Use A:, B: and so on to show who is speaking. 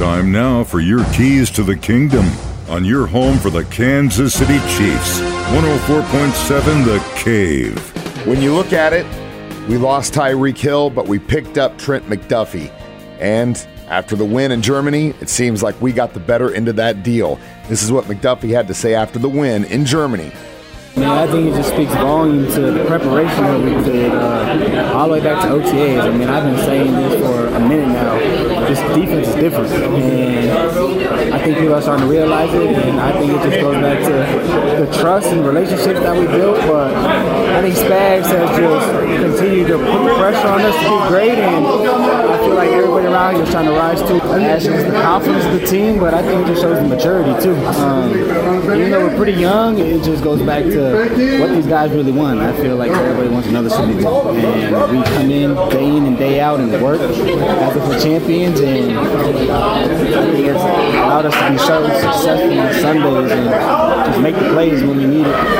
A: Time now for your keys to the kingdom on your home for the Kansas City Chiefs. 104.7 The Cave.
B: When you look at it, we lost Tyreek Hill, but we picked up Trent McDuffie. And after the win in Germany, it seems like we got the better end of that deal. This is what McDuffie had to say after the win in Germany.
C: I I think it just speaks volume to the preparation that we did uh, all the way back to OTAs. I mean, I've been saying this for a minute now. This defense is different, and I think people are starting to realize it. And I think it just goes back to the trust and relationships that we built. But I think Spags has just continued to put pressure on us to be great, and feel like everybody around here is trying to rise to Ashes, the confidence of the team. But I think it just shows the maturity too. Um, even though we're pretty young, it just goes back to what these guys really want. I feel like everybody wants another Super Bowl, and we come in day in and day out and work as if we're champions, and I think it's allowed us to be so successful on Sundays and just make the plays when we need it.